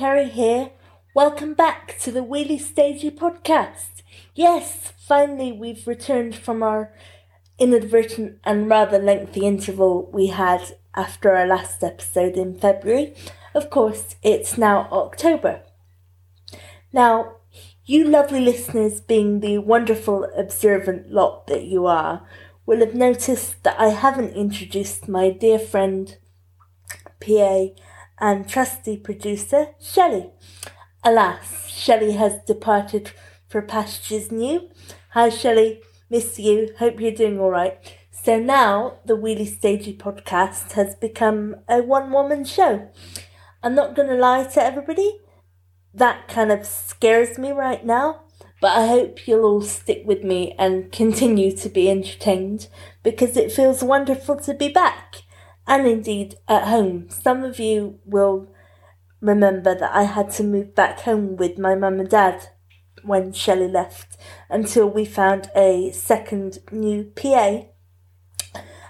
Kerry here. Welcome back to the Wheelie Stagey podcast. Yes, finally we've returned from our inadvertent and rather lengthy interval we had after our last episode in February. Of course, it's now October. Now, you lovely listeners, being the wonderful observant lot that you are, will have noticed that I haven't introduced my dear friend, PA, and trusty producer, Shelley. Alas, Shelley has departed for pastures new. Hi, Shelley. Miss you. Hope you're doing all right. So now the Wheelie Stagey podcast has become a one woman show. I'm not going to lie to everybody. That kind of scares me right now. But I hope you'll all stick with me and continue to be entertained because it feels wonderful to be back and indeed at home. Some of you will remember that I had to move back home with my mum and dad when Shelley left until we found a second new PA.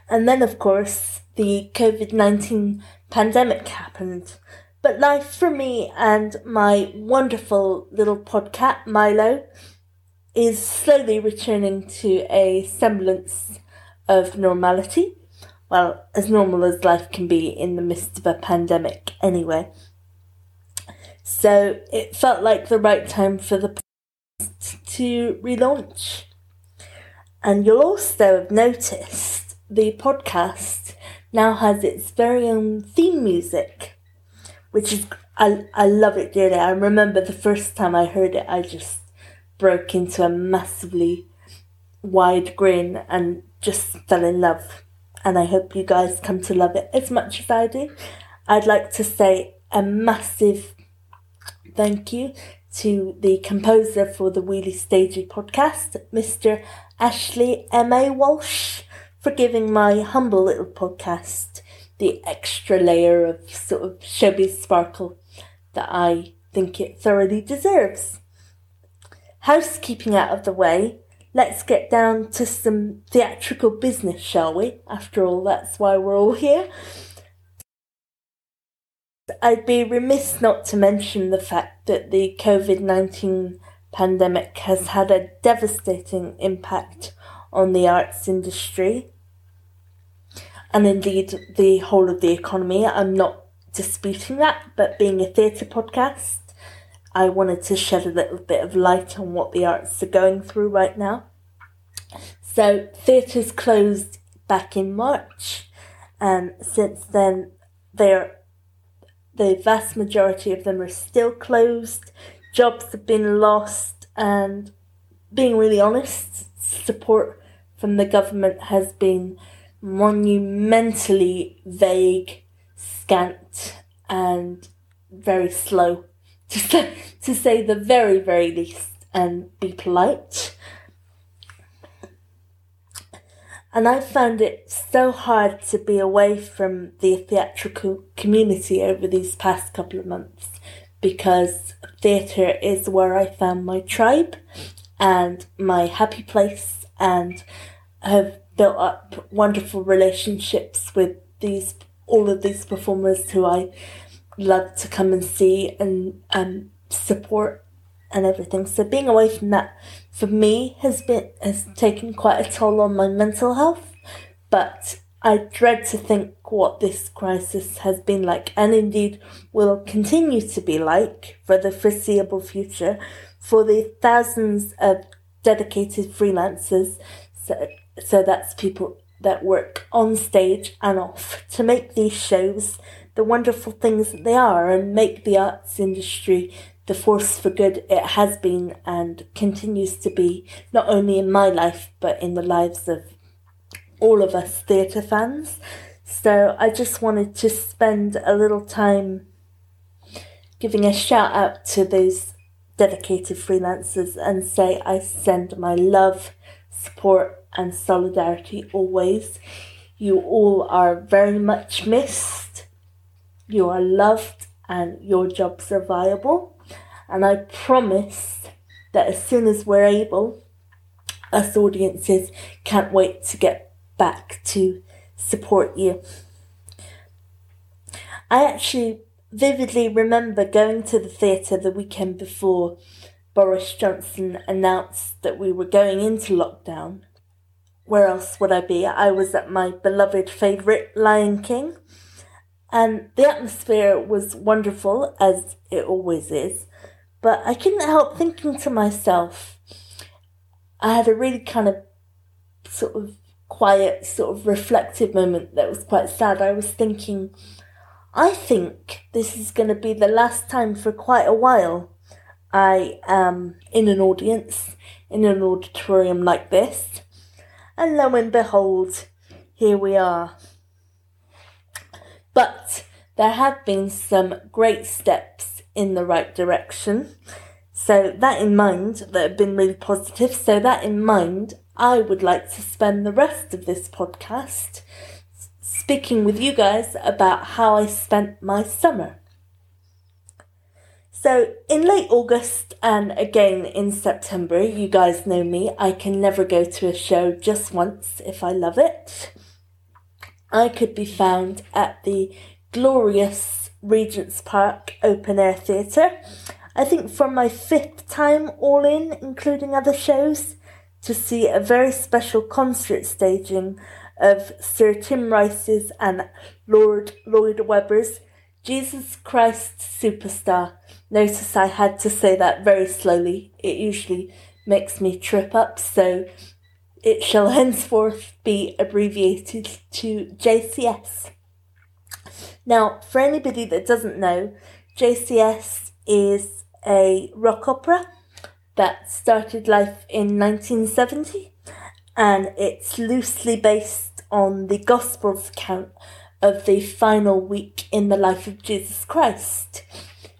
And then, of course, the COVID 19 pandemic happened. But life for me and my wonderful little podcat, Milo, is slowly returning to a semblance of normality well, as normal as life can be in the midst of a pandemic anyway. So it felt like the right time for the podcast to relaunch. And you'll also have noticed the podcast now has its very own theme music, which is, I, I love it dearly. I remember the first time I heard it, I just broke into a massively wide grin and just fell in love and I hope you guys come to love it as much as I do. I'd like to say a massive thank you to the composer for the Wheelie Stagey podcast, Mr. Ashley M.A. Walsh, for giving my humble little podcast the extra layer of sort of showbiz sparkle that I think it thoroughly deserves. Housekeeping out of the way, let's get down to some theatrical business, shall we? After all, that's why we're all here. I'd be remiss not to mention the fact that the COVID 19 pandemic has had a devastating impact on the arts industry and indeed the whole of the economy. I'm not disputing that, but being a theatre podcast, I wanted to shed a little bit of light on what the arts are going through right now. So, theatres closed back in March, and since then, they're the vast majority of them are still closed. Jobs have been lost, and being really honest, support from the government has been monumentally vague, scant, and very slow to say, to say the very, very least and be polite. And I found it so hard to be away from the theatrical community over these past couple of months because theatre is where I found my tribe and my happy place and have built up wonderful relationships with these all of these performers who I love to come and see and um, support and everything. So being away from that for me has been has taken quite a toll on my mental health. But I dread to think what this crisis has been like and indeed will continue to be like for the foreseeable future for the thousands of dedicated freelancers. So, so that's people that work on stage and off to make these shows the wonderful things that they are and make the arts industry the force for good it has been and continues to be, not only in my life, but in the lives of all of us theatre fans. So I just wanted to spend a little time giving a shout out to those dedicated freelancers and say I send my love, support, and solidarity always. You all are very much missed. You are loved and your jobs are viable. And I promise that as soon as we're able, us audiences can't wait to get back to support you. I actually vividly remember going to the theatre the weekend before Boris Johnson announced that we were going into lockdown. Where else would I be? I was at my beloved favourite Lion King, and the atmosphere was wonderful, as it always is. But I couldn't help thinking to myself, I had a really kind of sort of quiet, sort of reflective moment that was quite sad. I was thinking, I think this is going to be the last time for quite a while I am in an audience, in an auditorium like this. And lo and behold, here we are. But there have been some great steps in the right direction. So, that in mind, that have been really positive. So, that in mind, I would like to spend the rest of this podcast speaking with you guys about how I spent my summer. So, in late August and again in September, you guys know me, I can never go to a show just once if I love it. I could be found at the glorious Regent's Park Open Air Theatre, I think for my fifth time all in, including other shows, to see a very special concert staging of Sir Tim Rice's and Lord Lloyd Webber's Jesus Christ Superstar. Notice I had to say that very slowly. It usually makes me trip up, so it shall henceforth be abbreviated to JCS. Now, for anybody that doesn't know, JCS is a rock opera that started life in 1970 and it's loosely based on the Gospels account of the final week in the life of Jesus Christ.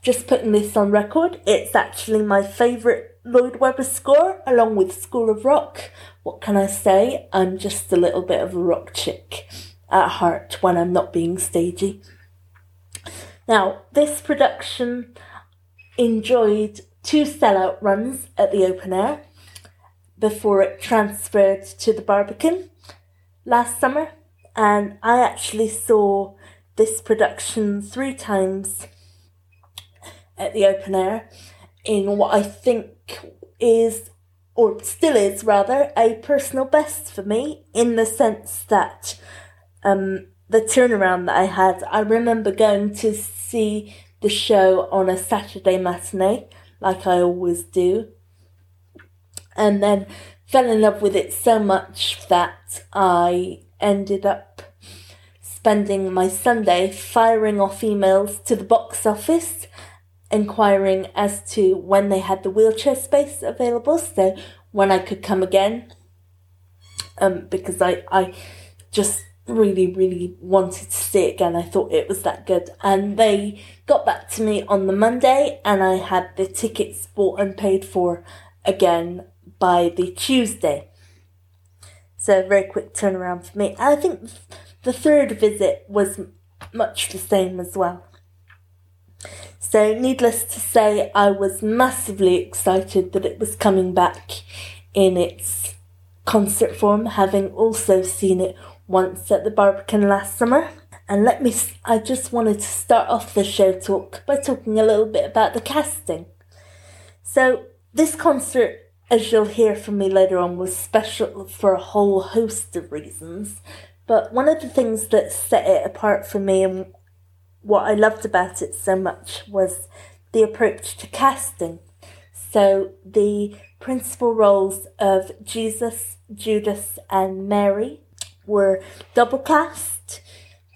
Just putting this on record, it's actually my favourite Lloyd Webber score, along with School of Rock. What can I say? I'm just a little bit of a rock chick at heart when I'm not being stagey. Now, this production enjoyed two sellout runs at the open air before it transferred to the Barbican last summer, and I actually saw this production three times at the open air in what I think is, or still is rather, a personal best for me in the sense that um, the turnaround that I had, I remember going to see the show on a Saturday matinee, like I always do, and then fell in love with it so much that I ended up spending my Sunday firing off emails to the box office inquiring as to when they had the wheelchair space available, so when I could come again. Um, because I, I just really, really wanted to see it again. I thought it was that good. And they got back to me on the Monday, and I had the tickets bought and paid for again by the Tuesday. So, very quick turnaround for me. And I think the third visit was much the same as well. So, needless to say, I was massively excited that it was coming back in its concert form, having also seen it once at the Barbican last summer. And let me, I just wanted to start off the show talk by talking a little bit about the casting. So, this concert, as you'll hear from me later on, was special for a whole host of reasons. But one of the things that set it apart for me and what I loved about it so much was the approach to casting. So the principal roles of Jesus, Judas, and Mary were double cast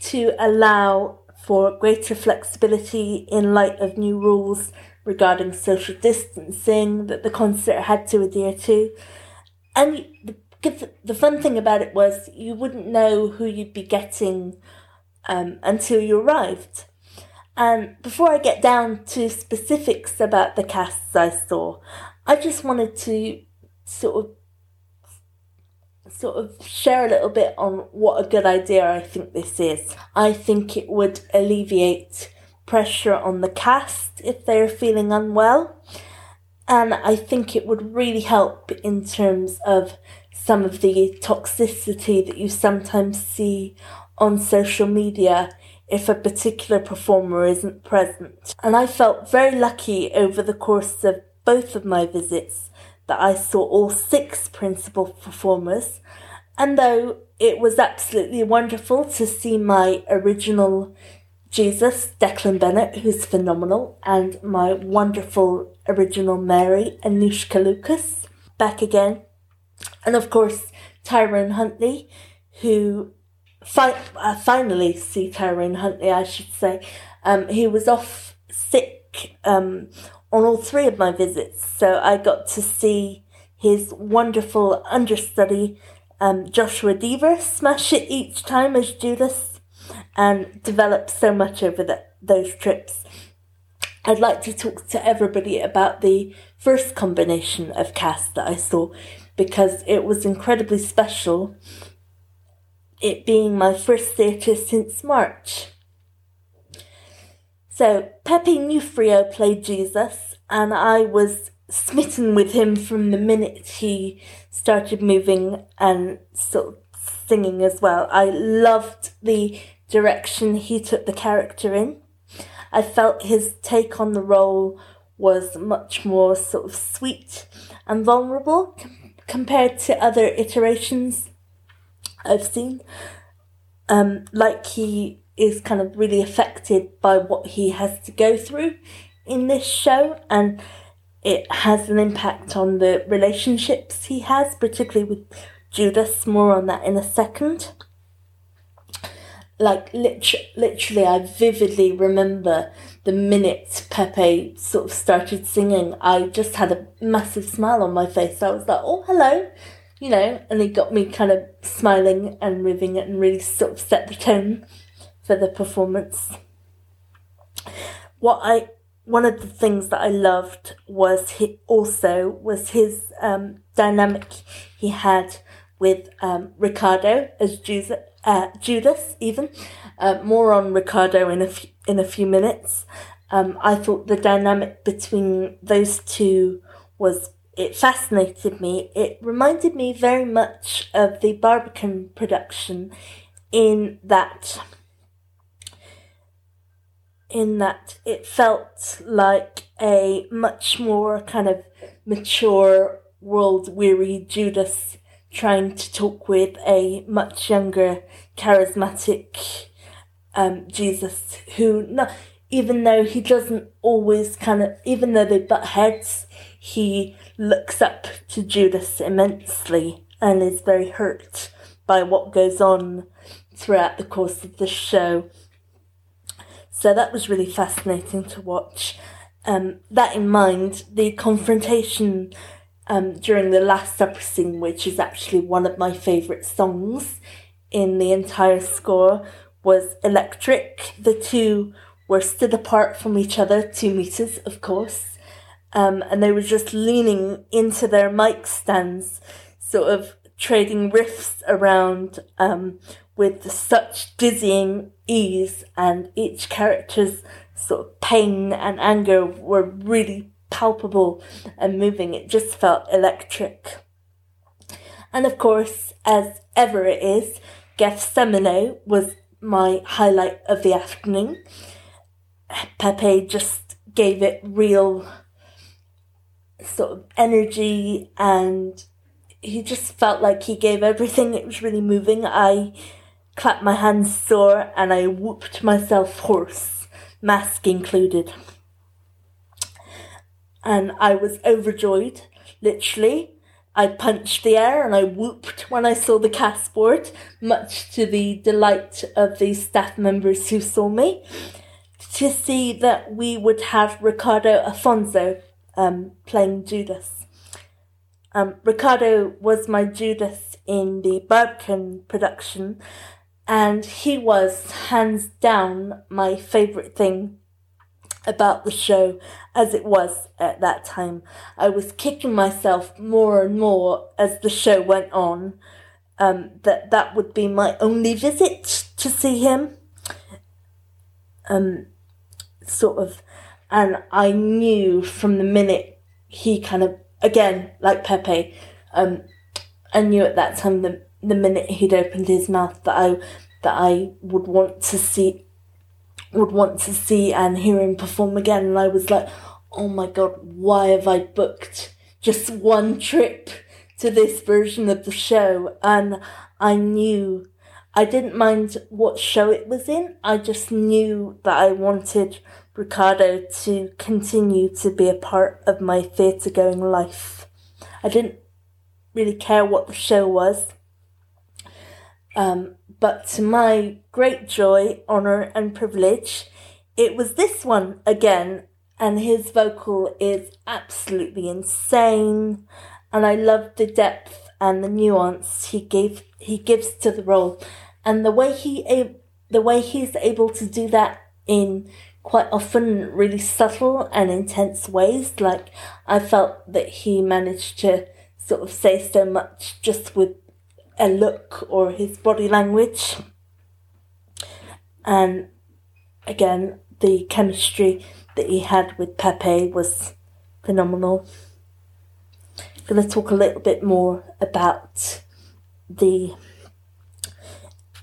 to allow for greater flexibility in light of new rules regarding social distancing that the concert had to adhere to. And the, the fun thing about it was you wouldn't know who you'd be getting um, until you arrived. And before I get down to specifics about the casts I saw, I just wanted to sort of sort of share a little bit on what a good idea I think this is. I think it would alleviate pressure on the cast if they're feeling unwell. And I think it would really help in terms of some of the toxicity that you sometimes see on social media if a particular performer isn't present. And I felt very lucky over the course of both of my visits that I saw all six principal performers. And though it was absolutely wonderful to see my original Jesus, Declan Bennett, who's phenomenal, and my wonderful original Mary, Anoushka Lucas, back again. And of course, Tyrone Huntley, who fi- uh, finally see Tyrone Huntley, I should say. Um, he was off sick um, on all three of my visits, so I got to see his wonderful understudy, um, Joshua Deaver, smash it each time as Judas and develop so much over the, those trips. I'd like to talk to everybody about the first combination of cast that I saw because it was incredibly special, it being my first theatre since March. So, Pepe Nufrio played Jesus, and I was smitten with him from the minute he started moving and sort of singing as well. I loved the direction he took the character in. I felt his take on the role was much more sort of sweet and vulnerable compared to other iterations I've seen. Um, like he is kind of really affected by what he has to go through in this show, and it has an impact on the relationships he has, particularly with Judas. More on that in a second. Like lit- literally, I vividly remember the minute Pepe sort of started singing. I just had a massive smile on my face. I was like, "Oh, hello," you know, and he got me kind of smiling and moving and really sort of set the tone for the performance. What I one of the things that I loved was he also was his um, dynamic he had with um, Ricardo as Judas, uh, Judas even. Uh, more on Ricardo in a f- in a few minutes. Um, I thought the dynamic between those two was it fascinated me. It reminded me very much of the Barbican production in that in that it felt like a much more kind of mature, world weary Judas trying to talk with a much younger, charismatic um, Jesus who, no, even though he doesn't always kind of, even though they butt heads, he looks up to Judas immensely and is very hurt by what goes on throughout the course of the show. So that was really fascinating to watch. Um, that in mind, the confrontation um, during the last supper scene, which is actually one of my favourite songs in the entire score, was electric. The two were stood apart from each other, two meters, of course, um, and they were just leaning into their mic stands, sort of trading riffs around um, with such dizzying ease, and each character's sort of pain and anger were really palpable and moving. It just felt electric. And of course, as ever it is, Gethsemane was my highlight of the afternoon. Pepe just gave it real sort of energy and he just felt like he gave everything. It was really moving. I clapped my hands sore and I whooped myself hoarse, mask included. And I was overjoyed, literally. I punched the air and I whooped when I saw the cast board, much to the delight of the staff members who saw me, to see that we would have Ricardo Afonso um, playing Judas. Um, Ricardo was my Judas in the Barbican production, and he was hands down my favourite thing about the show as it was at that time. I was kicking myself more and more as the show went on. Um, that that would be my only visit to see him. Um, sort of, and I knew from the minute he kind of again like Pepe, um, I knew at that time the the minute he'd opened his mouth that I that I would want to see would want to see and hear him perform again. And I was like, oh my god, why have I booked just one trip to this version of the show? And I knew I didn't mind what show it was in. I just knew that I wanted Ricardo to continue to be a part of my theatre going life. I didn't really care what the show was. Um, but to my great joy, honour, and privilege, it was this one again, and his vocal is absolutely insane, and I love the depth and the nuance he gave he gives to the role, and the way he the way he's able to do that in quite often really subtle and intense ways. Like I felt that he managed to sort of say so much just with a look or his body language. And again, the chemistry that he had with Pepe was phenomenal. I'm going to talk a little bit more about the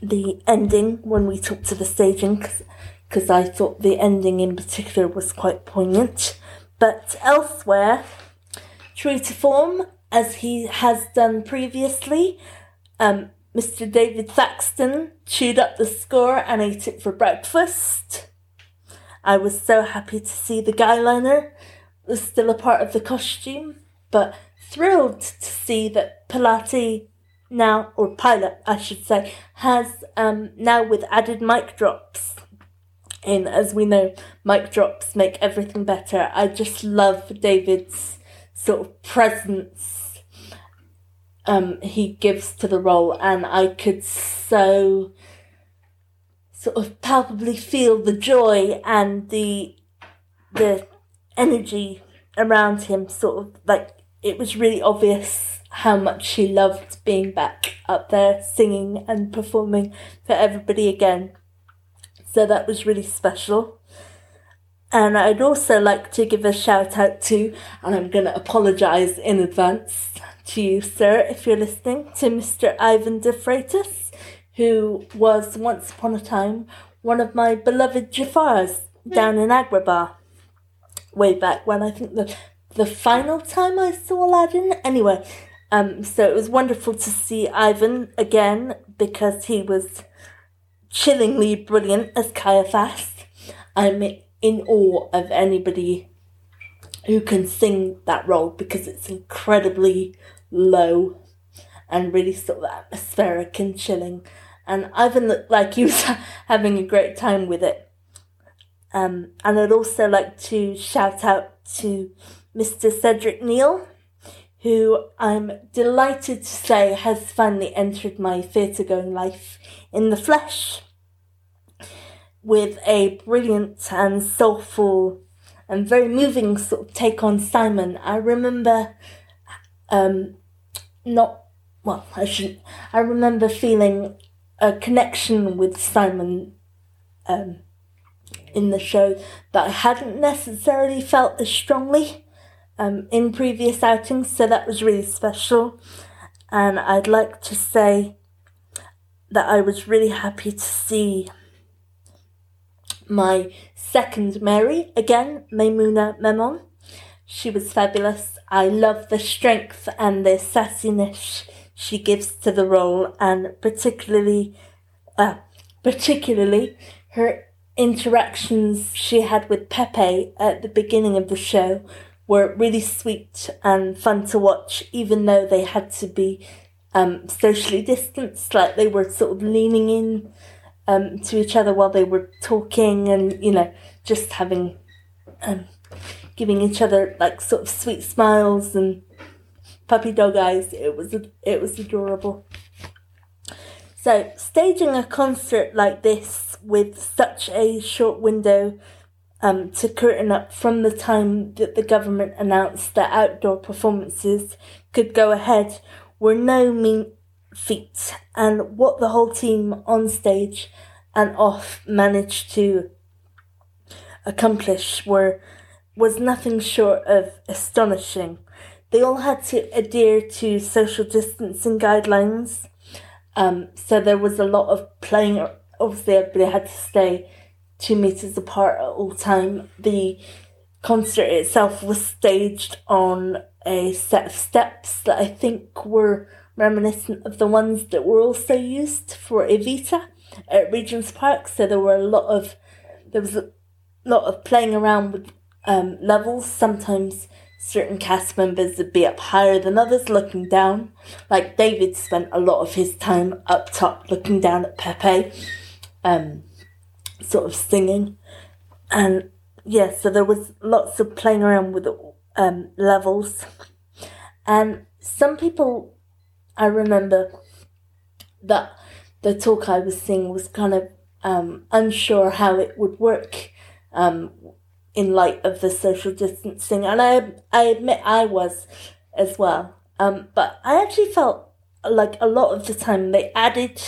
the ending when we talk to the staging because I thought the ending in particular was quite poignant. But elsewhere, true to form, as he has done previously, um, Mr. David Thaxton chewed up the score and ate it for breakfast. I was so happy to see the guyliner was still a part of the costume, but thrilled to see that Pilate now, or Pilot, I should say, has um, now with added mic drops in. As we know, mic drops make everything better. I just love David's sort of presence um, he gives to the role, and I could so sort of palpably feel the joy and the the energy around him. Sort of like it was really obvious how much he loved being back up there singing and performing for everybody again. So that was really special. And I'd also like to give a shout out to, and I'm going to apologise in advance to you, sir, if you're listening, to Mr. Ivan De Freitas, who was once upon a time one of my beloved Jafars down in Agrabah. Way back when I think the the final time I saw Aladdin. Anyway, um, so it was wonderful to see Ivan again because he was chillingly brilliant as Caiaphas. I'm in awe of anybody who can sing that role because it's incredibly low and really sort of atmospheric and chilling. And Ivan looked like he was having a great time with it. Um, and I'd also like to shout out to Mr. Cedric Neal, who I'm delighted to say has finally entered my theatre going life in the flesh with a brilliant and soulful and very moving sort of take on Simon. I remember um, not well, I should I remember feeling a connection with Simon um, in the show that I hadn't necessarily felt as strongly um, in previous outings, so that was really special. And I'd like to say that I was really happy to see my second Mary again, Maimouna Memon. She was fabulous. I love the strength and the sassiness she gives to the role, and particularly, uh, particularly her interactions she had with Pepe at the beginning of the show were really sweet and fun to watch, even though they had to be um, socially distanced, like they were sort of leaning in um, to each other while they were talking, and you know, just having um, giving each other like sort of sweet smiles and puppy dog eyes. It was it was adorable. So staging a concert like this with such a short window um, to curtain up from the time that the government announced that outdoor performances could go ahead were no mean feat, and what the whole team on stage and off managed to accomplish were was nothing short of astonishing. They all had to adhere to social distancing guidelines, um, so there was a lot of playing. Obviously, everybody had to stay two meters apart at all time. The concert itself was staged on a set of steps that I think were reminiscent of the ones that were also used for Evita at Regent's Park. So there were a lot of there was a lot of playing around with um, levels. Sometimes certain cast members would be up higher than others, looking down. Like David spent a lot of his time up top, looking down at Pepe, um, sort of singing, and yeah. So there was lots of playing around with um, levels, and some people I remember that the talk I was seeing was kind of um, unsure how it would work um, in light of the social distancing, and I I admit I was as well. Um, but I actually felt like a lot of the time they added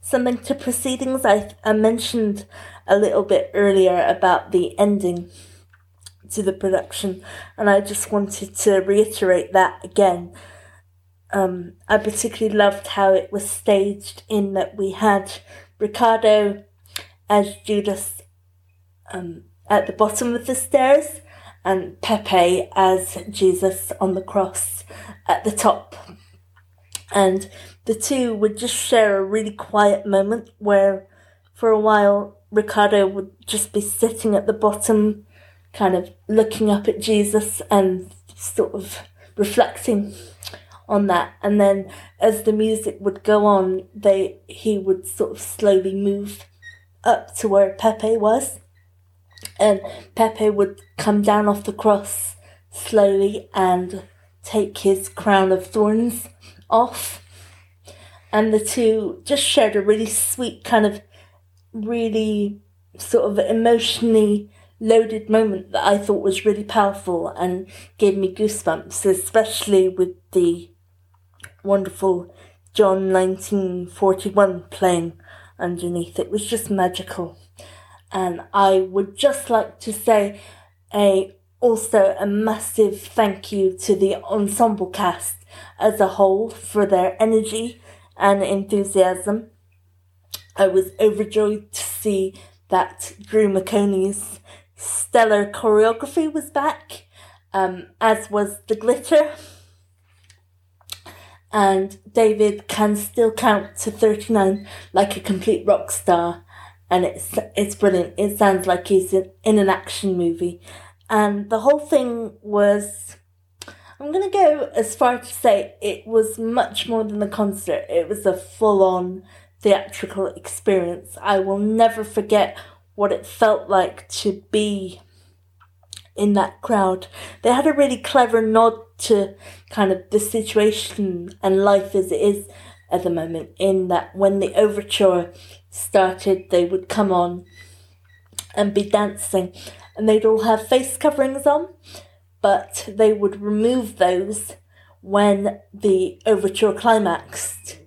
something to proceedings. I I mentioned a little bit earlier about the ending to the production, and I just wanted to reiterate that again. Um, I particularly loved how it was staged in that we had Ricardo as Judas um, at the bottom of the stairs and Pepe as Jesus on the cross at the top. And the two would just share a really quiet moment where, for a while, Ricardo would just be sitting at the bottom, kind of looking up at Jesus and sort of reflecting on that. And then as the music would go on, they he would sort of slowly move up to where Pepe was. And Pepe would come down off the cross slowly and take his crown of thorns off. And the two just shared a really sweet kind of really sort of emotionally loaded moment that I thought was really powerful and gave me goosebumps, especially with the wonderful John 1941 playing underneath. It was just magical. And I would just like to say a also a massive thank you to the ensemble cast as a whole for their energy and enthusiasm. I was overjoyed to see that Drew McOnie's stellar choreography was back, um, as was the glitter and David can still count to 39 like a complete rock star and it's it's brilliant. It sounds like he's in, in an action movie. And the whole thing was I'm going to go as far to say it was much more than a concert. It was a full-on theatrical experience. I will never forget what it felt like to be in that crowd. They had a really clever nod to kind of the situation and life as it is at the moment, in that when the overture started, they would come on and be dancing, and they'd all have face coverings on, but they would remove those when the overture climaxed.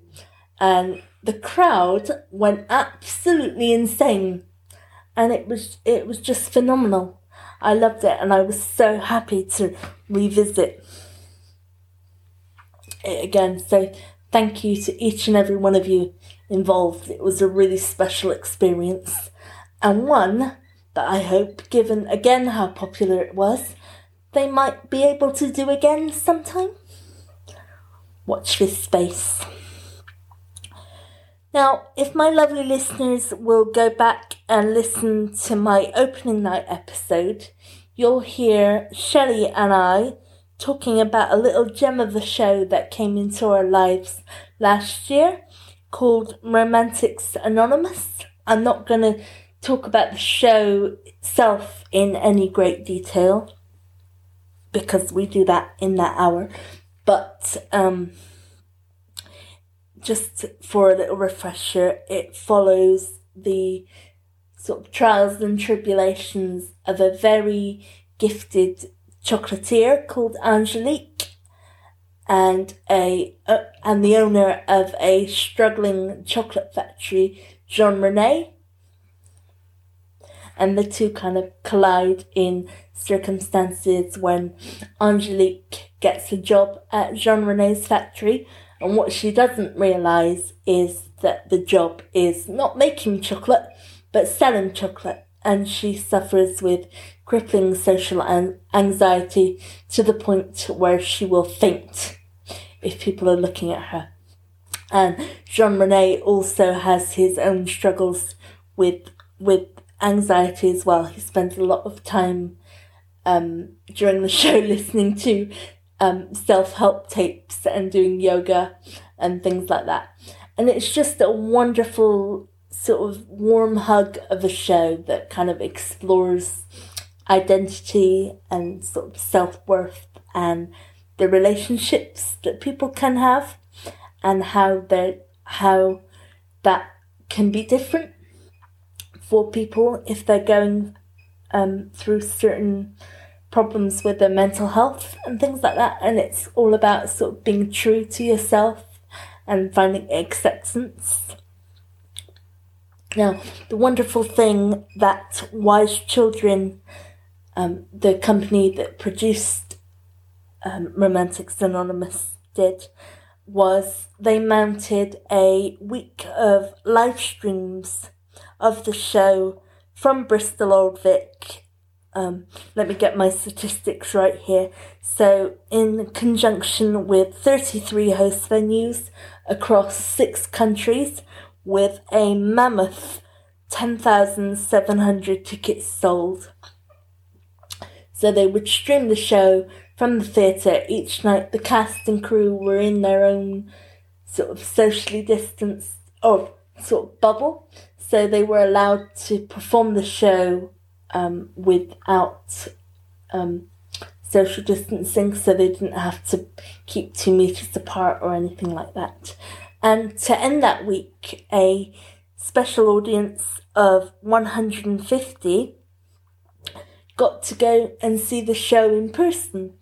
And the crowd went absolutely insane and it was it was just phenomenal I loved it and I was so happy to revisit it again. So thank you to each and every one of you involved. It was a really special experience and one that I hope, given again how popular it was, they might be able to do again sometime. Watch this space. Now, if my lovely listeners will go back and listen to my opening night episode, you'll hear Shelley and I talking about a little gem of the show that came into our lives last year called Romantics Anonymous. I'm not going to talk about the show itself in any great detail because we do that in that hour, but um, just for a little refresher, it follows the sort of trials and tribulations of a very gifted chocolatier called Angelique and a uh, and the owner of a struggling chocolate factory, Jean Rene. And the two kind of collide in circumstances when Angelique gets a job at Jean Rene's factory and what she doesn't realise is that the job is not making chocolate, but selling chocolate. and she suffers with crippling social an- anxiety to the point where she will faint if people are looking at her. And Jean Rene also has his own struggles with with anxiety as well. He spends a lot of time um, during the show listening to um, self help tapes and doing yoga and things like that. And it's just a wonderful sort of warm hug of a show that kind of explores identity and sort of self worth and the relationships that people can have and how they how that can be different for people if they're going um, through certain problems with their mental health and things like that. And it's all about sort of being true to yourself and finding acceptance. Now, the wonderful thing that Wise Children, um, the company that produced um, Romantics Anonymous, did was they mounted a week of live streams of the show from Bristol Old Vic. Um, let me get my statistics right here. So, in conjunction with 33 host venues across six countries, with a mammoth 10,700 tickets sold. So, they would stream the show from the theatre each night. The cast and crew were in their own sort of socially distanced or sort of bubble so they were allowed to perform the show um, without um, social distancing, so they didn't have to keep two meters apart or anything like that. And to end that week, a special audience of 150 got to go and see the show in person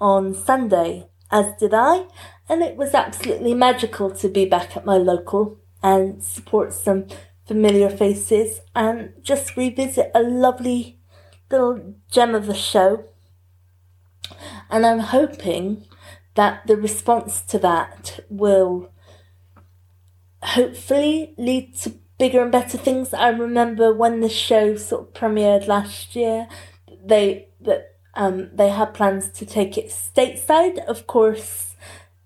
on Sunday, as did I, and it was absolutely magical to be back at my local and support some familiar faces and just revisit a lovely little gem of a show. And I'm hoping that the response to that will hopefully lead to bigger and better things. I remember when the show sort of premiered last year, they that um they had plans to take it stateside. Of course,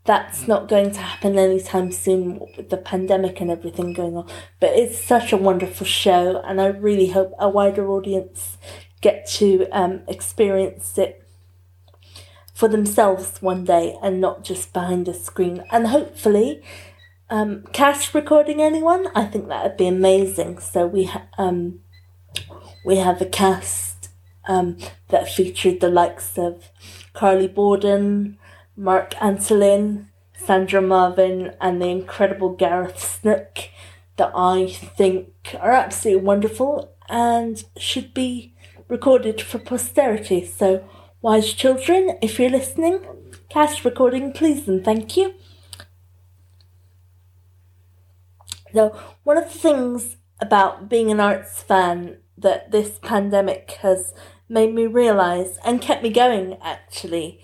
that's not going to happen anytime soon with the pandemic and everything going on. But it's such a wonderful show, and I really hope a wider audience get to um, experience it for themselves one day and not just behind a screen. And hopefully, um, cast recording anyone, I think that would be amazing. So we ha- um, we have a cast um, that featured the likes of Carly Bawden. Marc Antolin, Sandra Marvin, and the incredible Gareth Snook that I think are absolutely wonderful and should be recorded for posterity. So, wise children, if you're listening, cast recording, please and thank you. So, one of the things about being an arts fan that this pandemic has made me realise and kept me going actually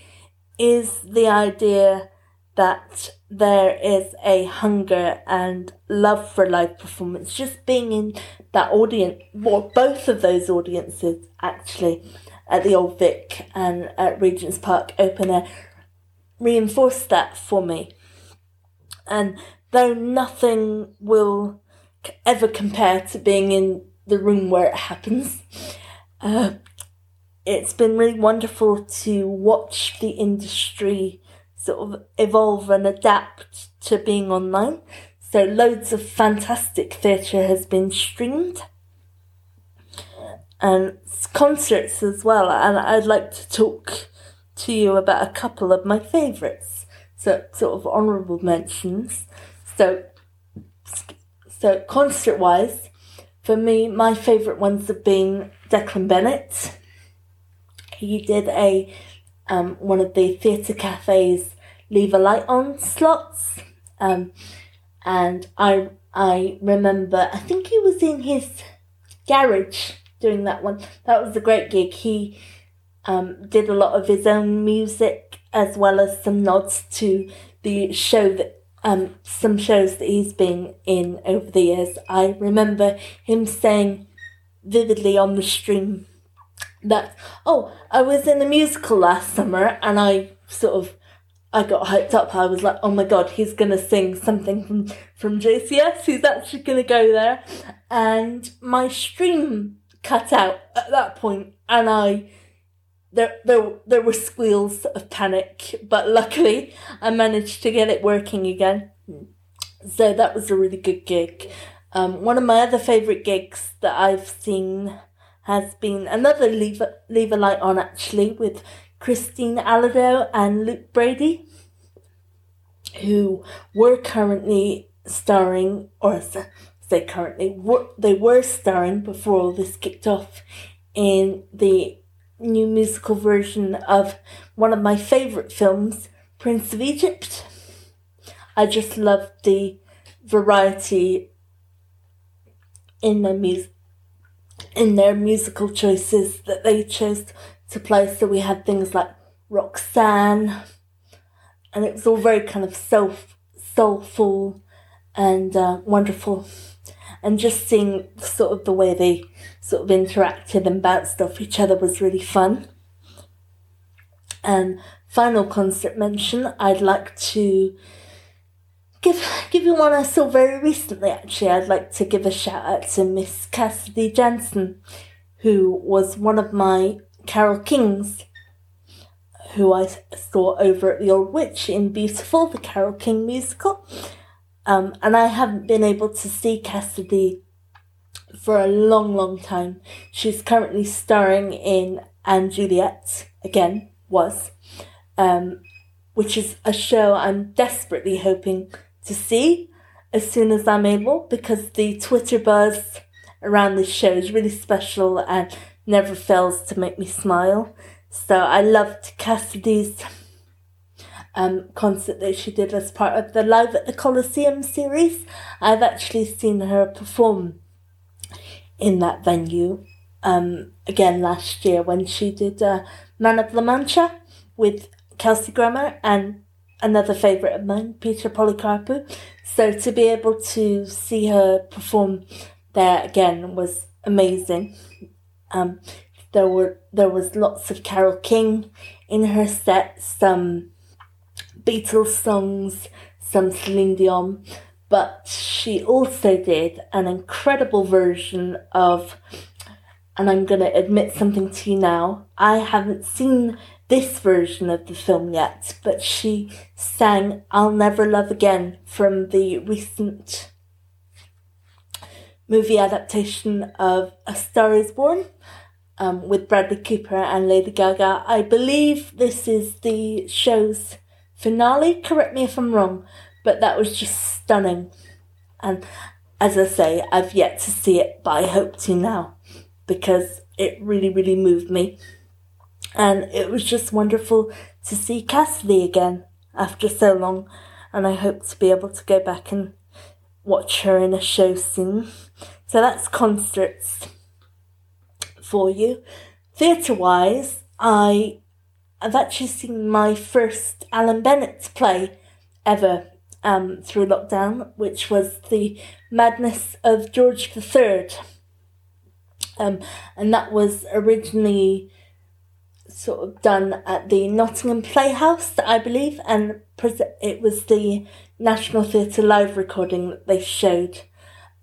is the idea that there is a hunger and love for live performance. Just being in that audience, well, both of those audiences actually, at the Old Vic and at Regent's Park Open Air, reinforced that for me. And though nothing will ever compare to being in the room where it happens, uh, it's been really wonderful to watch the industry sort of evolve and adapt to being online. So loads of fantastic theatre has been streamed and concerts as well. And I'd like to talk to you about a couple of my favourites. So sort of honourable mentions. So so concert wise, for me, my favourite ones have been Declan Bennett he did a um, one of the theatre cafes leave a light on slots, um, and I I remember I think he was in his garage doing that one. That was a great gig. He um, did a lot of his own music as well as some nods to the show that um, some shows that he's been in over the years. I remember him saying vividly on the stream that oh I was in a musical last summer and I sort of I got hyped up. I was like, oh my god, he's gonna sing something from from JCS. He's actually gonna go there, and my stream cut out at that point, and I there there there were squeals of panic, but luckily I managed to get it working again. So that was a really good gig. Um, one of my other favourite gigs that I've seen has been another Leave Leave a Light On actually with Christine Allado and Luke Brady, who were currently starring, or say currently, were, they were starring before all this kicked off in the new musical version of one of my favourite films, Prince of Egypt. I just love the variety in their music in their musical choices that they chose to play. So we had things like Roxanne, and it was all very kind of self soulful and uh, wonderful. And just seeing sort of the way they sort of interacted and bounced off each other was really fun. And final concert mention, I'd like to give give you one I saw very recently. Actually, I'd like to give a shout out to Miss Cassidy Janson, who was one of my Carole Kings, who I saw over at the Aldwych in Beautiful, the Carole King musical. Um, and I haven't been able to see Cassidy for a long, long time. She's currently starring in & Juliet again, was, um, which is a show I'm desperately hoping to see as soon as I'm able because the Twitter buzz around this show is really special and never fails to make me smile. So I loved Cassidy's um, concert that she did as part of the Live at the Coliseum series. I've actually seen her perform in that venue um, again last year when she did uh, Man of La Mancha with Kelsey Grammer and another favourite of mine, Peter Polycarpou. So to be able to see her perform there again was amazing. Um, there were there was lots of Carole King in her set, some Beatles songs, some Celine Dion, but she also did an incredible version of and I'm going to admit something to you now. I haven't seen this version of the film yet, but she sang I'll Never Love Again from the recent movie adaptation of A Star is Born um, with Bradley Cooper and Lady Gaga. I believe this is the show's finale, correct me if I'm wrong, but that was just stunning. And as I say, I've yet to see it, but I hope to now because it really, really moved me. And it was just wonderful to see Cassidy again after so long. And I hope to be able to go back and watch her in a show soon. So that's concerts for you. Theatre wise, I have actually seen my first Alan Bennett play ever um, through lockdown, which was The Madness of George III. Um, and that was originally sort of done at the Nottingham Playhouse, I believe, and it was the National Theatre live recording that they showed.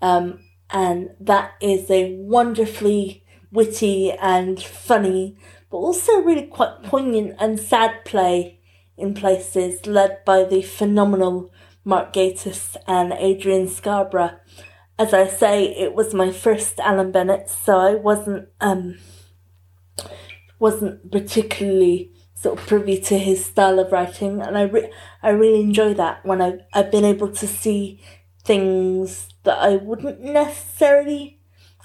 Um, and that is a wonderfully witty and funny, but also really quite poignant and sad play in places, led by the phenomenal Mark Gatiss and Adrian Scarborough. As I say, it was my first Alan Bennett, so I wasn't um, wasn't particularly sort of privy to his style of writing, and I re- I really enjoy that when I I've been able to see things that I wouldn't necessarily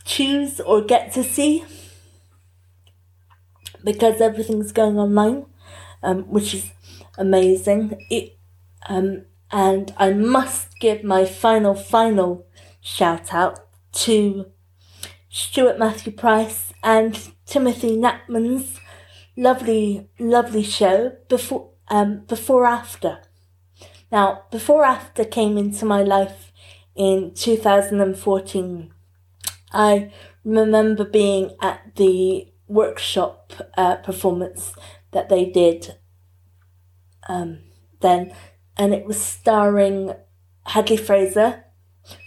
choose or get to see because everything's going online, um, which is amazing. It um, and I must give my final final shout out to Stuart Matthew Price and Timothy Knapman's lovely, lovely show before, um, before after. Now, before after came into my life in 2014. I remember being at the workshop uh, performance that they did um, then, and it was starring Hadley Fraser,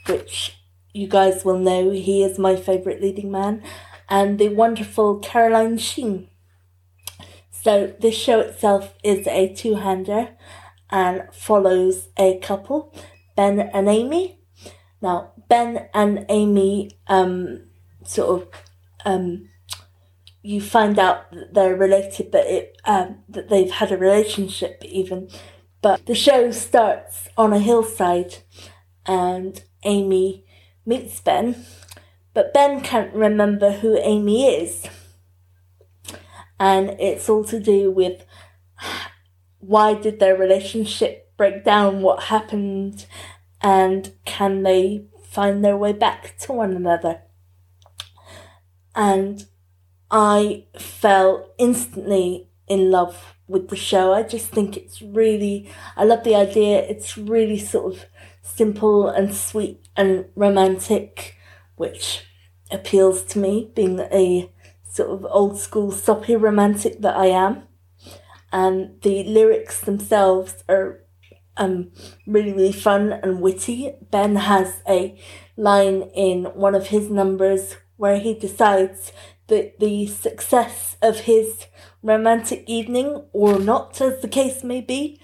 which you guys will know he is my favourite leading man, and the wonderful Caroline Sheen. So this show itself is a two-hander and follows a couple, Ben and Amy. Now Ben and Amy um, sort of um, you find out that they're related, but it um, that they've had a relationship even. But the show starts on a hillside, and Amy meets Ben, but Ben can't remember who Amy is, and it's all to do with why did their relationship break down, what happened, and can they find their way back to one another. And I fell instantly in love with the show. I just think it's really, I love the idea. It's really sort of simple and sweet and romantic, which appeals to me, being a sort of old school soppy romantic that I am. And the lyrics themselves are um, really, really fun and witty. Ben has a line in one of his numbers where he decides that the success of his romantic evening, or not as the case may be,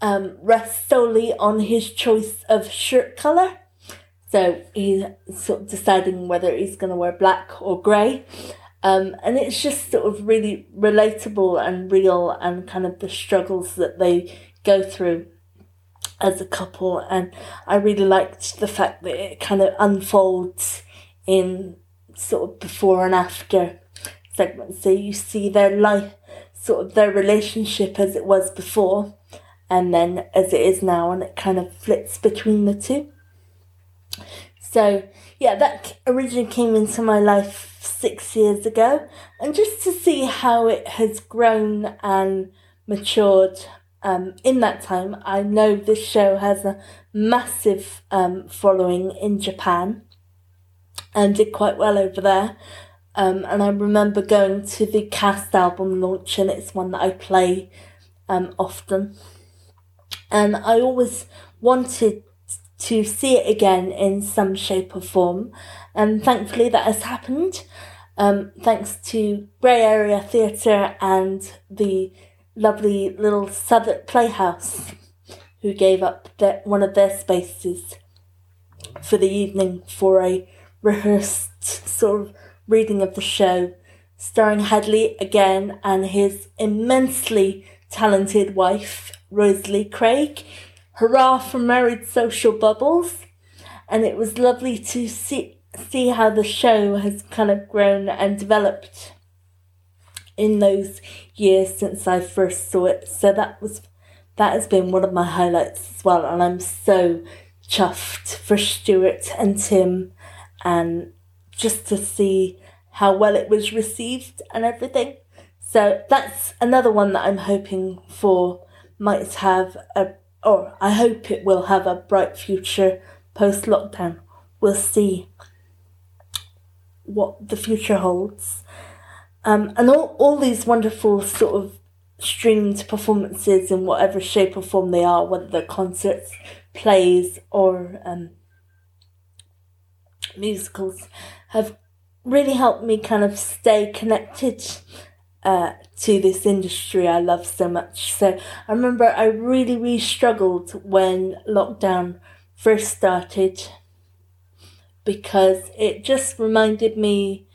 um, rests solely on his choice of shirt colour. So he's sort of deciding whether he's going to wear black or grey. Um, and it's just sort of really relatable and real and kind of the struggles that they go through as a couple. And I really liked the fact that it kind of unfolds in sort of before and after segments. So you see their life, sort of their relationship as it was before, and then as it is now, and it kind of flips between the two. So yeah, that originally came into my life six years ago, and just to see how it has grown and matured um, in that time, I know this show has a massive um, following in Japan and did quite well over there. Um, and I remember going to the cast album launch, and it's one that I play um, often. And I always wanted to see it again in some shape or form, and thankfully that has happened. Um, thanks to Grey Area Theatre and the lovely little Southwark Playhouse, who gave up one of their spaces for the evening for a rehearsed sort of reading of the show, starring Hadley again and his immensely talented wife, Rosalie Craig. Hurrah for married social bubbles! And it was lovely to see see how the show has kind of grown and developed in those years since I first saw it. So that was that has been one of my highlights as well, and I'm so chuffed for Stuart and Tim and just to see how well it was received and everything. So that's another one that I'm hoping for might have a, or I hope it will have a bright future post lockdown. We'll see what the future holds. Um, and all, all these wonderful sort of streamed performances in whatever shape or form they are, whether they're concerts, plays, or um, musicals have really helped me kind of stay connected uh, to this industry I love so much. So I remember I really, really struggled when lockdown first started because it just reminded me,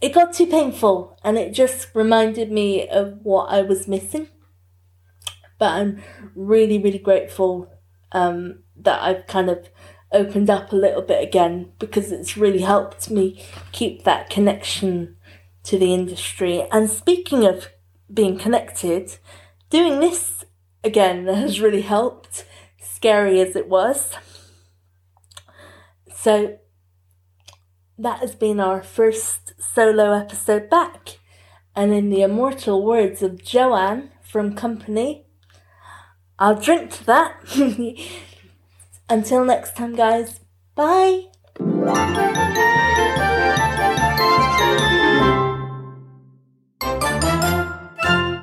it got too painful and it just reminded me of what I was missing. But I'm really, really grateful um, that I've kind of opened up a little bit again because it's really helped me keep that connection to the industry. And speaking of being connected, doing this again has really helped, scary as it was. So that has been our first solo episode back. And in the immortal words of Joanne from Company, I'll drink to that. Until next time, guys. Bye.